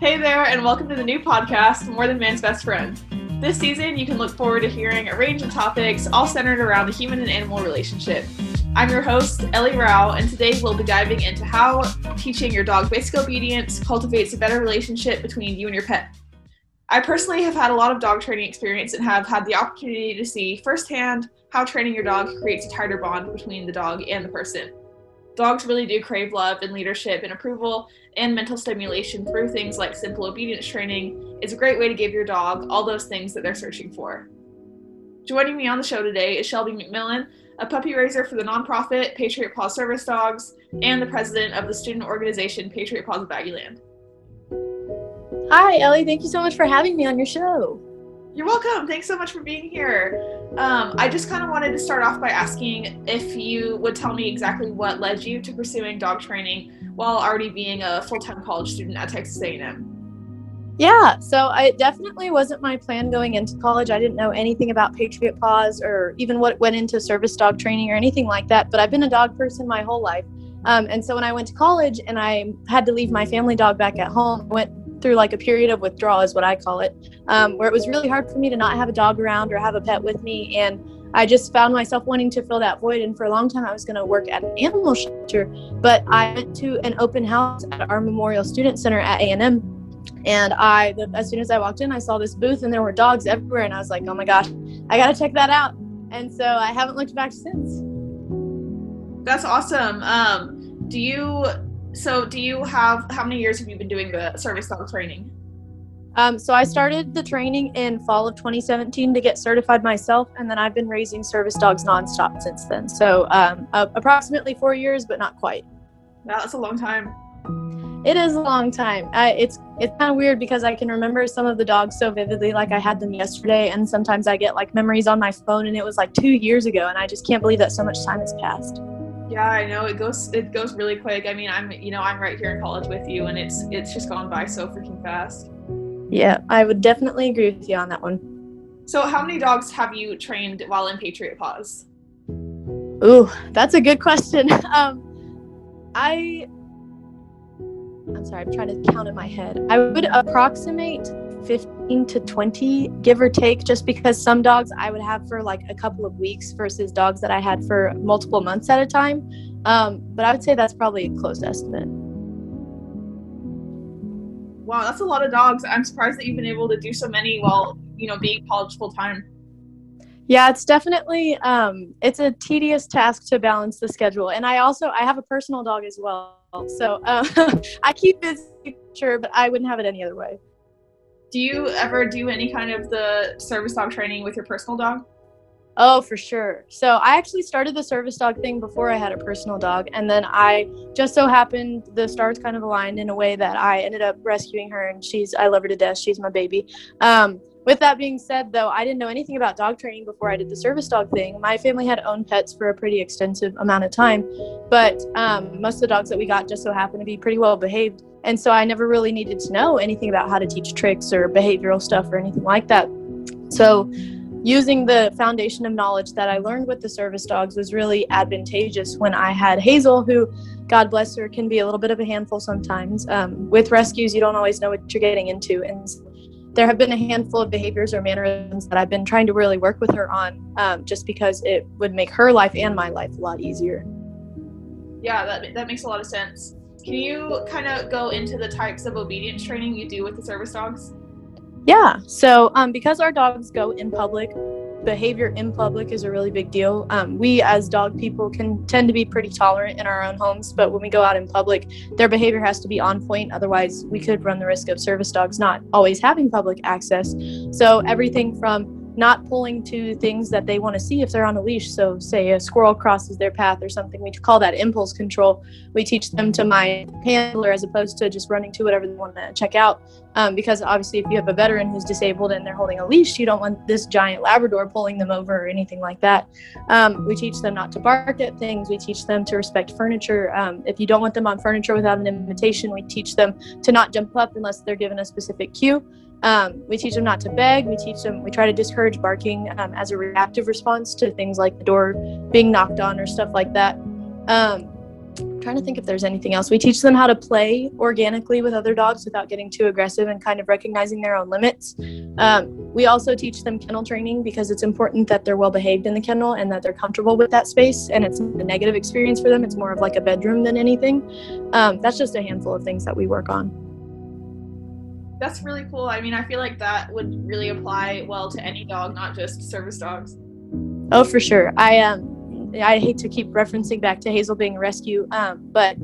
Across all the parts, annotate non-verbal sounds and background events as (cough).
Hey there, and welcome to the new podcast, More Than Man's Best Friend. This season, you can look forward to hearing a range of topics, all centered around the human and animal relationship. I'm your host, Ellie Rao, and today we'll be diving into how teaching your dog basic obedience cultivates a better relationship between you and your pet. I personally have had a lot of dog training experience and have had the opportunity to see firsthand how training your dog creates a tighter bond between the dog and the person. Dogs really do crave love and leadership and approval and mental stimulation through things like simple obedience training is a great way to give your dog all those things that they're searching for. Joining me on the show today is Shelby McMillan, a puppy raiser for the nonprofit Patriot Paws Service Dogs and the president of the student organization Patriot Paws of Aggieland. Hi, Ellie. Thank you so much for having me on your show. You're welcome. Thanks so much for being here. Um, I just kind of wanted to start off by asking if you would tell me exactly what led you to pursuing dog training while already being a full-time college student at Texas A&M. Yeah, so it definitely wasn't my plan going into college. I didn't know anything about Patriot Paws or even what went into service dog training or anything like that. But I've been a dog person my whole life. Um, and so when I went to college and I had to leave my family dog back at home, went through like a period of withdrawal is what I call it, um, where it was really hard for me to not have a dog around or have a pet with me. And I just found myself wanting to fill that void. And for a long time, I was going to work at an animal shelter, but I went to an open house at our Memorial Student Center at A&M. And I, as soon as I walked in, I saw this booth and there were dogs everywhere. And I was like, oh my gosh, I got to check that out. And so I haven't looked back since. That's awesome. Um, do you so, do you have how many years have you been doing the service dog training? Um, so I started the training in fall of 2017 to get certified myself, and then I've been raising service dogs nonstop since then. So um, uh, approximately four years, but not quite. That's a long time. It is a long time. I, it's it's kind of weird because I can remember some of the dogs so vividly, like I had them yesterday, and sometimes I get like memories on my phone, and it was like two years ago, and I just can't believe that so much time has passed. Yeah, I know it goes it goes really quick. I mean, I'm you know I'm right here in college with you, and it's it's just gone by so freaking fast. Yeah, I would definitely agree with you on that one. So, how many dogs have you trained while in Patriot Paws? Ooh, that's a good question. (laughs) um, I I'm sorry, I'm trying to count in my head. I would approximate 15 to 20, give or take, just because some dogs I would have for like a couple of weeks versus dogs that I had for multiple months at a time. Um, but I would say that's probably a close estimate. Wow, that's a lot of dogs. I'm surprised that you've been able to do so many while, you know, being college full time. Yeah, it's definitely um, it's a tedious task to balance the schedule, and I also I have a personal dog as well, so uh, (laughs) I keep busy, sure, but I wouldn't have it any other way do you ever do any kind of the service dog training with your personal dog? Oh, for sure. So I actually started the service dog thing before I had a personal dog. And then I just so happened the stars kind of aligned in a way that I ended up rescuing her and she's, I love her to death. She's my baby. Um, with that being said, though, I didn't know anything about dog training before I did the service dog thing. My family had owned pets for a pretty extensive amount of time, but um, most of the dogs that we got just so happened to be pretty well behaved. And so I never really needed to know anything about how to teach tricks or behavioral stuff or anything like that. So using the foundation of knowledge that I learned with the service dogs was really advantageous when I had Hazel, who, God bless her, can be a little bit of a handful sometimes. Um, with rescues, you don't always know what you're getting into. And there have been a handful of behaviors or mannerisms that I've been trying to really work with her on um, just because it would make her life and my life a lot easier. Yeah, that, that makes a lot of sense. Can you kind of go into the types of obedience training you do with the service dogs? Yeah. So, um, because our dogs go in public, behavior in public is a really big deal. Um, we, as dog people, can tend to be pretty tolerant in our own homes, but when we go out in public, their behavior has to be on point. Otherwise, we could run the risk of service dogs not always having public access. So, everything from not pulling to things that they want to see if they're on a leash. So, say a squirrel crosses their path or something, we call that impulse control. We teach them to mind handler as opposed to just running to whatever they want to check out. Um, because obviously, if you have a veteran who's disabled and they're holding a leash, you don't want this giant Labrador pulling them over or anything like that. Um, we teach them not to bark at things. We teach them to respect furniture. Um, if you don't want them on furniture without an invitation, we teach them to not jump up unless they're given a specific cue. Um, we teach them not to beg. We teach them, we try to discourage barking um, as a reactive response to things like the door being knocked on or stuff like that. Um, trying to think if there's anything else. We teach them how to play organically with other dogs without getting too aggressive and kind of recognizing their own limits. Um, we also teach them kennel training because it's important that they're well behaved in the kennel and that they're comfortable with that space. And it's a negative experience for them. It's more of like a bedroom than anything. Um, that's just a handful of things that we work on. That's really cool. I mean, I feel like that would really apply well to any dog, not just service dogs. Oh, for sure. I um I hate to keep referencing back to Hazel being a rescue, um, but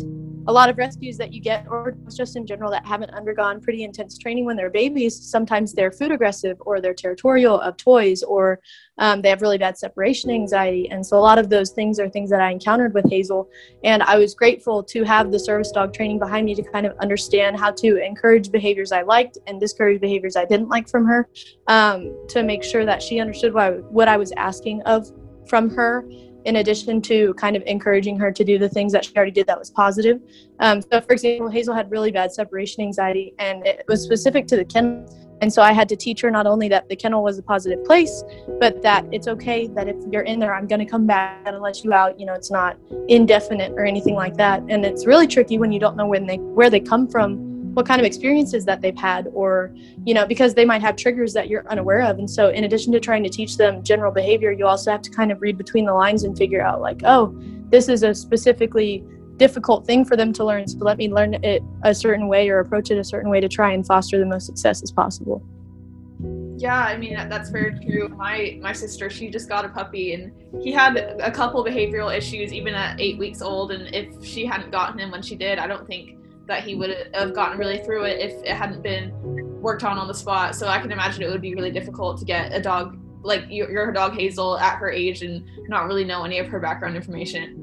a lot of rescues that you get, or just in general, that haven't undergone pretty intense training when they're babies, sometimes they're food aggressive or they're territorial of toys, or um, they have really bad separation anxiety. And so, a lot of those things are things that I encountered with Hazel. And I was grateful to have the service dog training behind me to kind of understand how to encourage behaviors I liked and discourage behaviors I didn't like from her um, to make sure that she understood what I, what I was asking of from her in addition to kind of encouraging her to do the things that she already did that was positive. Um, so, for example, Hazel had really bad separation anxiety, and it was specific to the kennel. And so I had to teach her not only that the kennel was a positive place, but that it's okay that if you're in there, I'm going to come back and let you out. You know, it's not indefinite or anything like that. And it's really tricky when you don't know when they where they come from what kind of experiences that they've had or you know because they might have triggers that you're unaware of. And so in addition to trying to teach them general behavior you also have to kind of read between the lines and figure out like oh this is a specifically difficult thing for them to learn. So let me learn it a certain way or approach it a certain way to try and foster the most success as possible. Yeah i mean that's very true. My my sister she just got a puppy and he had a couple behavioral issues even at eight weeks old. And if she hadn't gotten him when she did i don't think that he would have gotten really through it if it hadn't been worked on on the spot. So I can imagine it would be really difficult to get a dog like your, your dog Hazel at her age and not really know any of her background information.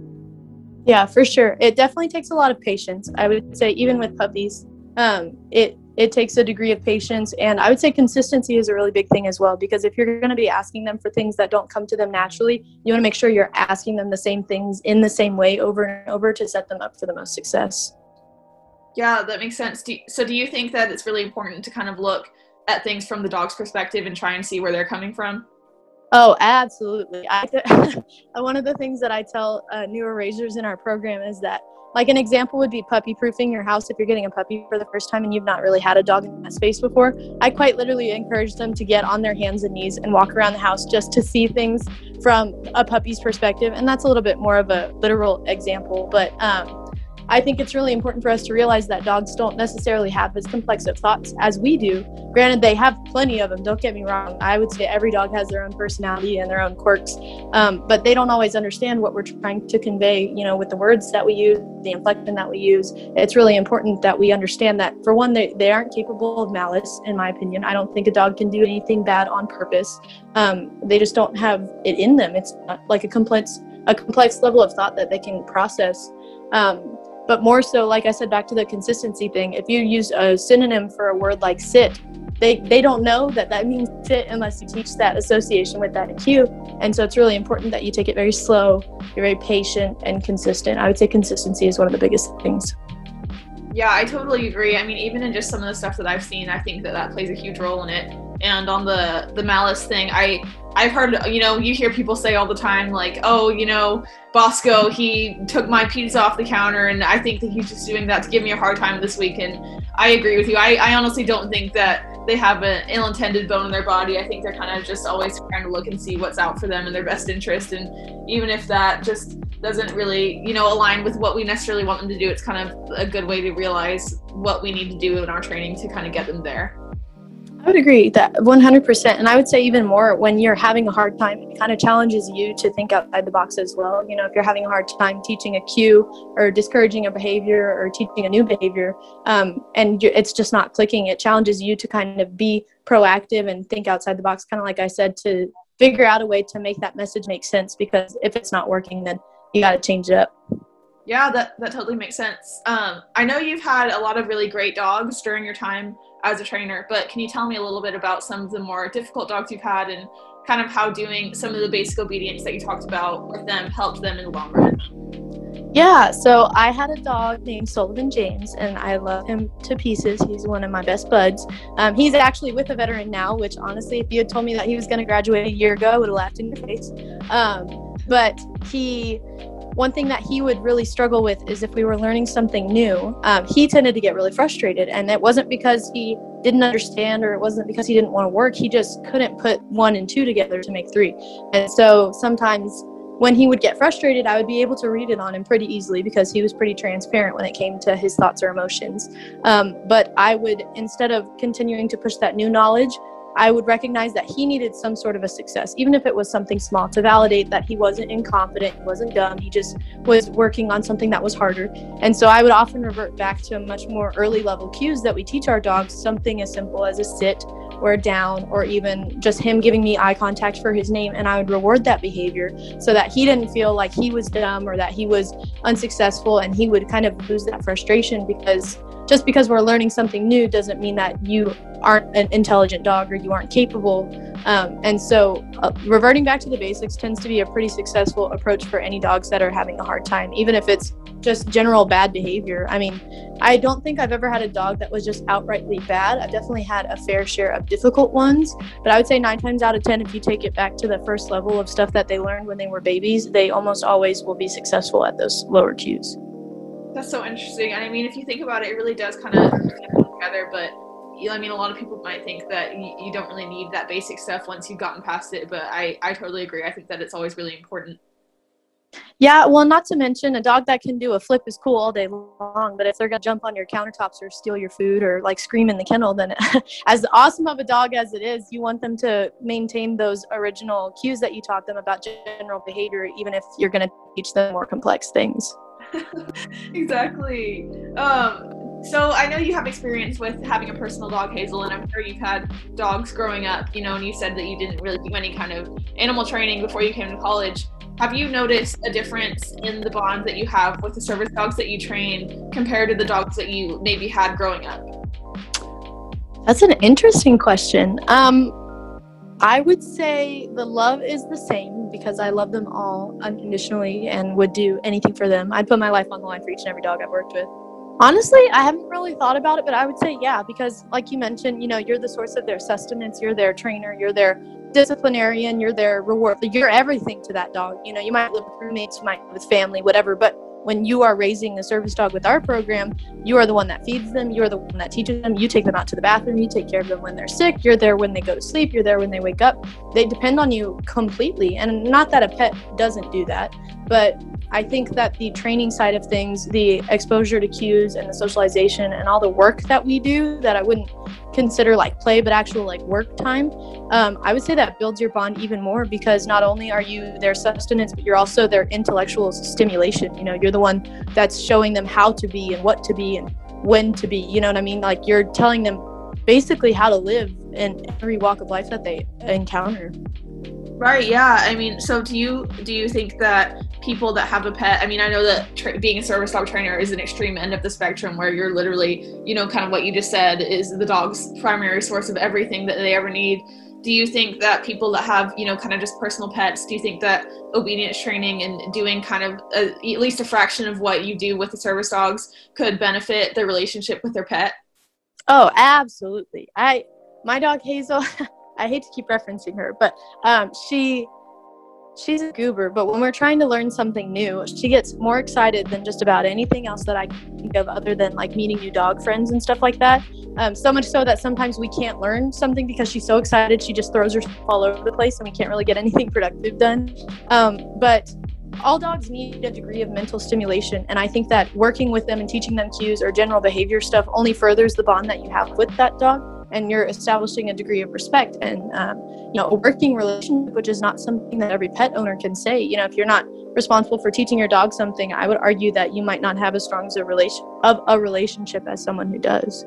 Yeah, for sure. It definitely takes a lot of patience. I would say even with puppies, um, it it takes a degree of patience and i would say consistency is a really big thing as well because if you're going to be asking them for things that don't come to them naturally you want to make sure you're asking them the same things in the same way over and over to set them up for the most success yeah, that makes sense. Do so, do you think that it's really important to kind of look at things from the dog's perspective and try and see where they're coming from? Oh, absolutely. I th- (laughs) one of the things that I tell uh, newer raisers in our program is that, like, an example would be puppy proofing your house if you're getting a puppy for the first time and you've not really had a dog in that space before. I quite literally encourage them to get on their hands and knees and walk around the house just to see things from a puppy's perspective. And that's a little bit more of a literal example, but um, I think it's really important for us to realize that dogs don't necessarily have as complex of thoughts as we do. Granted, they have plenty of them, don't get me wrong. I would say every dog has their own personality and their own quirks, um, but they don't always understand what we're trying to convey, you know, with the words that we use, the inflection that we use. It's really important that we understand that, for one, they, they aren't capable of malice, in my opinion. I don't think a dog can do anything bad on purpose. Um, they just don't have it in them. It's like a complex, a complex level of thought that they can process. Um, but more so like i said back to the consistency thing if you use a synonym for a word like sit they they don't know that that means sit unless you teach that association with that cue and so it's really important that you take it very slow you're very patient and consistent. I would say consistency is one of the biggest things. Yeah i totally agree. I mean even in just some of the stuff that i've seen i think that that plays a huge role in it and on the the malice thing i i've heard you know you hear people say all the time like oh you know bosco he took my pizza off the counter and i think that he's just doing that to give me a hard time this week and i agree with you. I, I honestly don't think that they have an ill-intended bone in their body. I think they're kind of just always trying to look and see what's out for them in their best interest and even if that just doesn't really you know align with what we necessarily want them to do it's kind of a good way to realize what we need to do in our training to kind of get them there I would agree that 100%. And I would say even more when you're having a hard time, it kind of challenges you to think outside the box as well. You know, if you're having a hard time teaching a cue or discouraging a behavior or teaching a new behavior, um, and it's just not clicking, it challenges you to kind of be proactive and think outside the box, kind of like I said, to figure out a way to make that message make sense. Because if it's not working, then you got to change it up. Yeah, that, that totally makes sense. Um, I know you've had a lot of really great dogs during your time as a trainer, but can you tell me a little bit about some of the more difficult dogs you've had and kind of how doing some of the basic obedience that you talked about with them helped them in the long run? Yeah, so I had a dog named Sullivan James, and I love him to pieces. He's one of my best buds. Um, he's actually with a veteran now, which honestly, if you had told me that he was going to graduate a year ago, I would have laughed in your face. Um, but he one thing that he would really struggle with is if we were learning something new, um, he tended to get really frustrated. And it wasn't because he didn't understand or it wasn't because he didn't want to work. He just couldn't put one and two together to make three. And so sometimes when he would get frustrated, I would be able to read it on him pretty easily because he was pretty transparent when it came to his thoughts or emotions. Um, but I would, instead of continuing to push that new knowledge, I would recognize that he needed some sort of a success, even if it was something small, to validate that he wasn't incompetent, he wasn't dumb, he just was working on something that was harder. And so I would often revert back to much more early level cues that we teach our dogs, something as simple as a sit or a down or even just him giving me eye contact for his name and I would reward that behavior so that he didn't feel like he was dumb or that he was unsuccessful and he would kind of lose that frustration because just because we're learning something new doesn't mean that you aren't an intelligent dog or you aren't capable. Um, and so, uh, reverting back to the basics tends to be a pretty successful approach for any dogs that are having a hard time, even if it's just general bad behavior. I mean, I don't think I've ever had a dog that was just outrightly bad. I've definitely had a fair share of difficult ones, but I would say nine times out of 10, if you take it back to the first level of stuff that they learned when they were babies, they almost always will be successful at those lower cues. That's so interesting. And I mean, if you think about it, it really does kind of come together, but I mean, a lot of people might think that you, you don't really need that basic stuff once you've gotten past it, but I, I totally agree. I think that it's always really important. Yeah, well, not to mention a dog that can do a flip is cool all day long, but if they're gonna jump on your countertops or steal your food or like scream in the kennel, then (laughs) as awesome of a dog as it is, you want them to maintain those original cues that you taught them about general behavior, even if you're gonna teach them more complex things. (laughs) exactly. Um, so I know you have experience with having a personal dog, Hazel, and I'm sure you've had dogs growing up, you know, and you said that you didn't really do any kind of animal training before you came to college. Have you noticed a difference in the bond that you have with the service dogs that you train compared to the dogs that you maybe had growing up? That's an interesting question. Um, I would say the love is the same because I love them all unconditionally and would do anything for them. I'd put my life on the line for each and every dog I've worked with. Honestly, I haven't really thought about it, but I would say yeah, because like you mentioned, you know, you're the source of their sustenance, you're their trainer, you're their disciplinarian, you're their reward, you're everything to that dog. You know, you might live with roommates, you might live with family, whatever, but when you are raising a service dog with our program, you are the one that feeds them, you're the one that teaches them, you take them out to the bathroom, you take care of them when they're sick, you're there when they go to sleep, you're there when they wake up. They depend on you completely. And not that a pet doesn't do that, but I think that the training side of things, the exposure to cues and the socialization and all the work that we do that I wouldn't consider like play, but actual like work time, um, I would say that builds your bond even more because not only are you their sustenance, but you're also their intellectual stimulation. You know, you're the one that's showing them how to be and what to be and when to be. You know what I mean? Like you're telling them basically how to live in every walk of life that they encounter. Right. Yeah. I mean, so do you do you think that people that have a pet? I mean, I know that tra- being a service dog trainer is an extreme end of the spectrum, where you're literally, you know, kind of what you just said is the dog's primary source of everything that they ever need. Do you think that people that have, you know, kind of just personal pets, do you think that obedience training and doing kind of a, at least a fraction of what you do with the service dogs could benefit their relationship with their pet? Oh, absolutely. I my dog Hazel. (laughs) I hate to keep referencing her, but um, she she's a goober. But when we're trying to learn something new, she gets more excited than just about anything else that I can think of, other than like meeting new dog friends and stuff like that. Um, so much so that sometimes we can't learn something because she's so excited she just throws herself all over the place and we can't really get anything (laughs) productive done. Um, but all dogs need a degree of mental stimulation and i think that working with them and teaching them cues or general behavior stuff only furthers the bond that you have with that dog and you're establishing a degree of respect and um, you know a working relationship which is not something that every pet owner can say. You know if you're not responsible for teaching your dog something i would argue that you might not have as strong as a relation of a relationship as someone who does.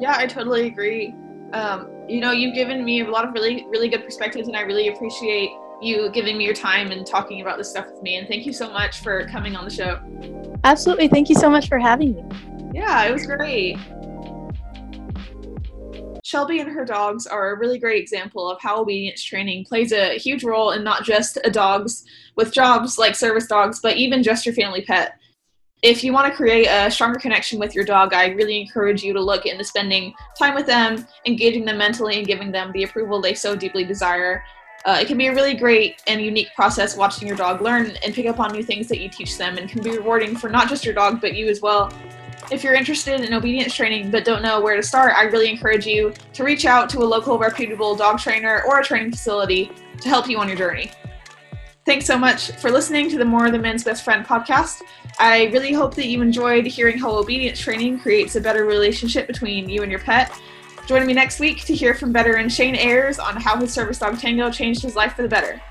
Yeah i totally agree. Um, you know you've given me a lot of really really good perspectives and i really appreciate you giving me your time and talking about this stuff with me and thank you so much for coming on the show. Absolutely. Thank you so much for having me. Yeah it was great Shelby and her dogs are a really great example of how obedience training plays a huge role in not just a dogs with jobs like service dogs, but even just your family pet. If you want to create a stronger connection with your dog, I really encourage you to look into spending time with them, engaging them mentally, and giving them the approval they so deeply desire. Uh, it can be a really great and unique process watching your dog learn and pick up on new things that you teach them and can be rewarding for not just your dog but you as well. If you're interested in obedience training but don't know where to start, I really encourage you to reach out to a local reputable dog trainer or a training facility to help you on your journey. Thanks so much for listening to the More Than Man's Best Friend podcast. I really hope that you enjoyed hearing how obedience training creates a better relationship between you and your pet. Join me next week to hear from veteran Shane Ayers on how his service dog Tango changed his life for the better.